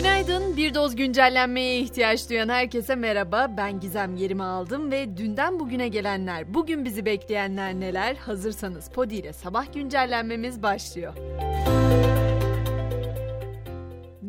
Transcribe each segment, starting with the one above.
Günaydın. Bir doz güncellenmeye ihtiyaç duyan herkese merhaba. Ben Gizem yerimi aldım ve dünden bugüne gelenler, bugün bizi bekleyenler neler? Hazırsanız Podi ile sabah güncellenmemiz başlıyor.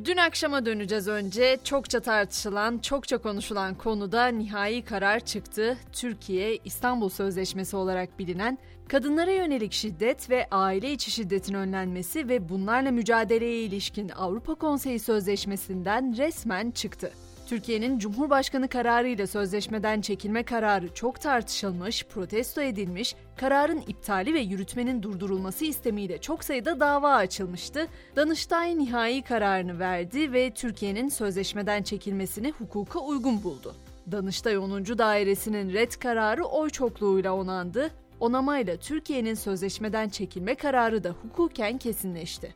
Dün akşama döneceğiz önce. Çokça tartışılan, çokça konuşulan konuda nihai karar çıktı. Türkiye, İstanbul Sözleşmesi olarak bilinen kadınlara yönelik şiddet ve aile içi şiddetin önlenmesi ve bunlarla mücadeleye ilişkin Avrupa Konseyi Sözleşmesi'nden resmen çıktı. Türkiye'nin Cumhurbaşkanı kararıyla sözleşmeden çekilme kararı çok tartışılmış, protesto edilmiş, kararın iptali ve yürütmenin durdurulması istemiyle çok sayıda dava açılmıştı. Danıştay nihai kararını verdi ve Türkiye'nin sözleşmeden çekilmesini hukuka uygun buldu. Danıştay 10. Dairesi'nin red kararı oy çokluğuyla onandı. Onamayla Türkiye'nin sözleşmeden çekilme kararı da hukuken kesinleşti.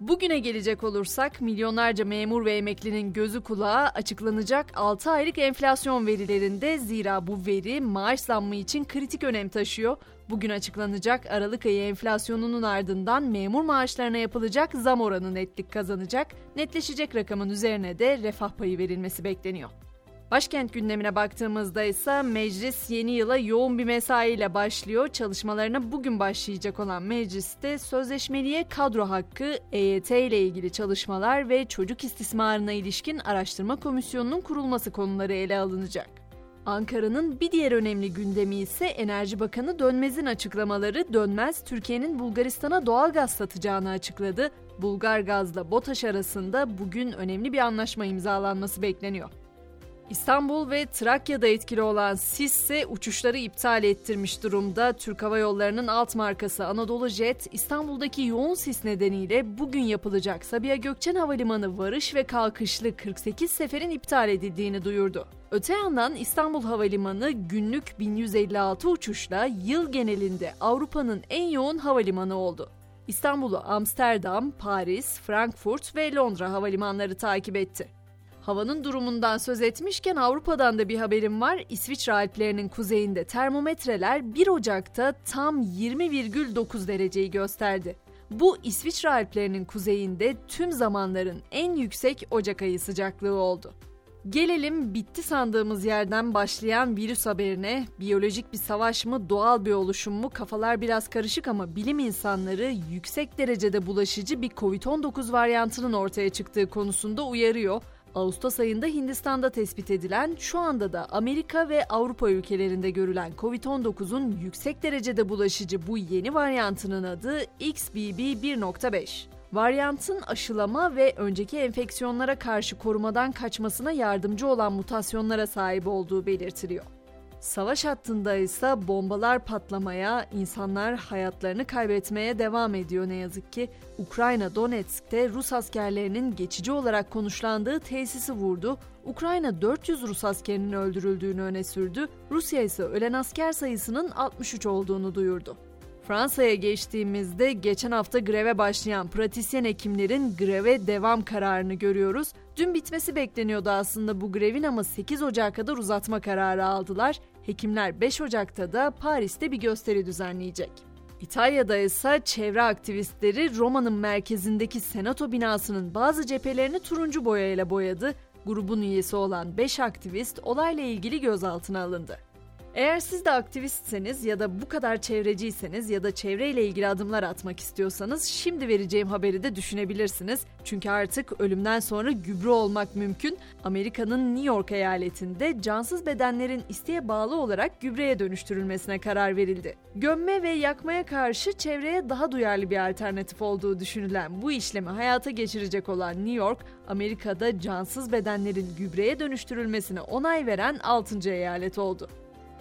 Bugüne gelecek olursak milyonlarca memur ve emeklinin gözü kulağı açıklanacak 6 aylık enflasyon verilerinde zira bu veri maaş zammı için kritik önem taşıyor. Bugün açıklanacak Aralık ayı enflasyonunun ardından memur maaşlarına yapılacak zam oranı netlik kazanacak. Netleşecek rakamın üzerine de refah payı verilmesi bekleniyor. Başkent gündemine baktığımızda ise meclis yeni yıla yoğun bir mesaiyle başlıyor. Çalışmalarına bugün başlayacak olan mecliste sözleşmeliye kadro hakkı, EYT ile ilgili çalışmalar ve çocuk istismarına ilişkin araştırma komisyonunun kurulması konuları ele alınacak. Ankara'nın bir diğer önemli gündemi ise Enerji Bakanı Dönmez'in açıklamaları Dönmez, Türkiye'nin Bulgaristan'a doğal gaz satacağını açıkladı. Bulgar gazla BOTAŞ arasında bugün önemli bir anlaşma imzalanması bekleniyor. İstanbul ve Trakya'da etkili olan SİS ise uçuşları iptal ettirmiş durumda. Türk Hava Yolları'nın alt markası Anadolu Jet, İstanbul'daki yoğun sis nedeniyle bugün yapılacak Sabiha Gökçen Havalimanı varış ve kalkışlı 48 seferin iptal edildiğini duyurdu. Öte yandan İstanbul Havalimanı günlük 1156 uçuşla yıl genelinde Avrupa'nın en yoğun havalimanı oldu. İstanbul'u Amsterdam, Paris, Frankfurt ve Londra havalimanları takip etti. Havanın durumundan söz etmişken Avrupa'dan da bir haberim var. İsviçre Alplerinin kuzeyinde termometreler 1 Ocak'ta tam 20,9 dereceyi gösterdi. Bu İsviçre Alplerinin kuzeyinde tüm zamanların en yüksek Ocak ayı sıcaklığı oldu. Gelelim bitti sandığımız yerden başlayan virüs haberine. Biyolojik bir savaş mı, doğal bir oluşum mu? Kafalar biraz karışık ama bilim insanları yüksek derecede bulaşıcı bir COVID-19 varyantının ortaya çıktığı konusunda uyarıyor. Ağustos ayında Hindistan'da tespit edilen, şu anda da Amerika ve Avrupa ülkelerinde görülen COVID-19'un yüksek derecede bulaşıcı bu yeni varyantının adı XBB 1.5. Varyantın aşılama ve önceki enfeksiyonlara karşı korumadan kaçmasına yardımcı olan mutasyonlara sahip olduğu belirtiliyor. Savaş hattında ise bombalar patlamaya, insanlar hayatlarını kaybetmeye devam ediyor ne yazık ki. Ukrayna Donetsk'te Rus askerlerinin geçici olarak konuşlandığı tesisi vurdu. Ukrayna 400 Rus askerinin öldürüldüğünü öne sürdü. Rusya ise ölen asker sayısının 63 olduğunu duyurdu. Fransa'ya geçtiğimizde geçen hafta greve başlayan pratisyen hekimlerin greve devam kararını görüyoruz. Dün bitmesi bekleniyordu aslında bu grevin ama 8 Ocak'a kadar uzatma kararı aldılar. Hekimler 5 Ocak'ta da Paris'te bir gösteri düzenleyecek. İtalya'da ise çevre aktivistleri Roma'nın merkezindeki senato binasının bazı cephelerini turuncu boyayla boyadı. Grubun üyesi olan 5 aktivist olayla ilgili gözaltına alındı. Eğer siz de aktivistseniz ya da bu kadar çevreciyseniz ya da çevreyle ilgili adımlar atmak istiyorsanız şimdi vereceğim haberi de düşünebilirsiniz. Çünkü artık ölümden sonra gübre olmak mümkün. Amerika'nın New York eyaletinde cansız bedenlerin isteğe bağlı olarak gübreye dönüştürülmesine karar verildi. Gömme ve yakmaya karşı çevreye daha duyarlı bir alternatif olduğu düşünülen bu işlemi hayata geçirecek olan New York, Amerika'da cansız bedenlerin gübreye dönüştürülmesine onay veren 6. eyalet oldu.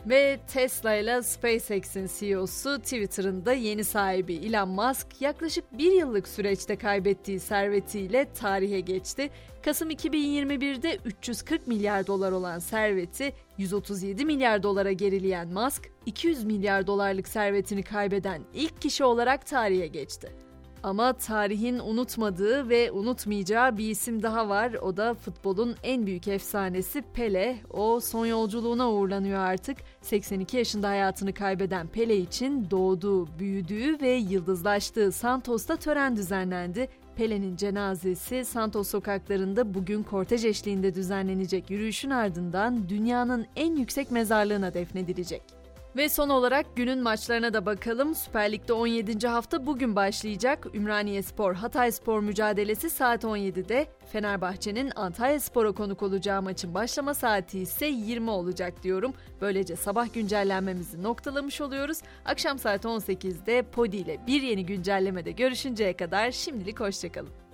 Ve Tesla ile SpaceX'in CEO'su Twitter'ın da yeni sahibi Elon Musk yaklaşık bir yıllık süreçte kaybettiği servetiyle tarihe geçti. Kasım 2021'de 340 milyar dolar olan serveti 137 milyar dolara gerileyen Musk, 200 milyar dolarlık servetini kaybeden ilk kişi olarak tarihe geçti. Ama tarihin unutmadığı ve unutmayacağı bir isim daha var. O da futbolun en büyük efsanesi Pele. O son yolculuğuna uğurlanıyor artık. 82 yaşında hayatını kaybeden Pele için doğduğu, büyüdüğü ve yıldızlaştığı Santos'ta tören düzenlendi. Pele'nin cenazesi Santos sokaklarında bugün kortej eşliğinde düzenlenecek yürüyüşün ardından dünyanın en yüksek mezarlığına defnedilecek. Ve son olarak günün maçlarına da bakalım. Süper Lig'de 17. hafta bugün başlayacak. Ümraniye Spor Hatay Spor mücadelesi saat 17'de. Fenerbahçe'nin Antalya Spor'a konuk olacağı maçın başlama saati ise 20 olacak diyorum. Böylece sabah güncellenmemizi noktalamış oluyoruz. Akşam saat 18'de Podi ile bir yeni güncellemede görüşünceye kadar şimdilik hoşçakalın.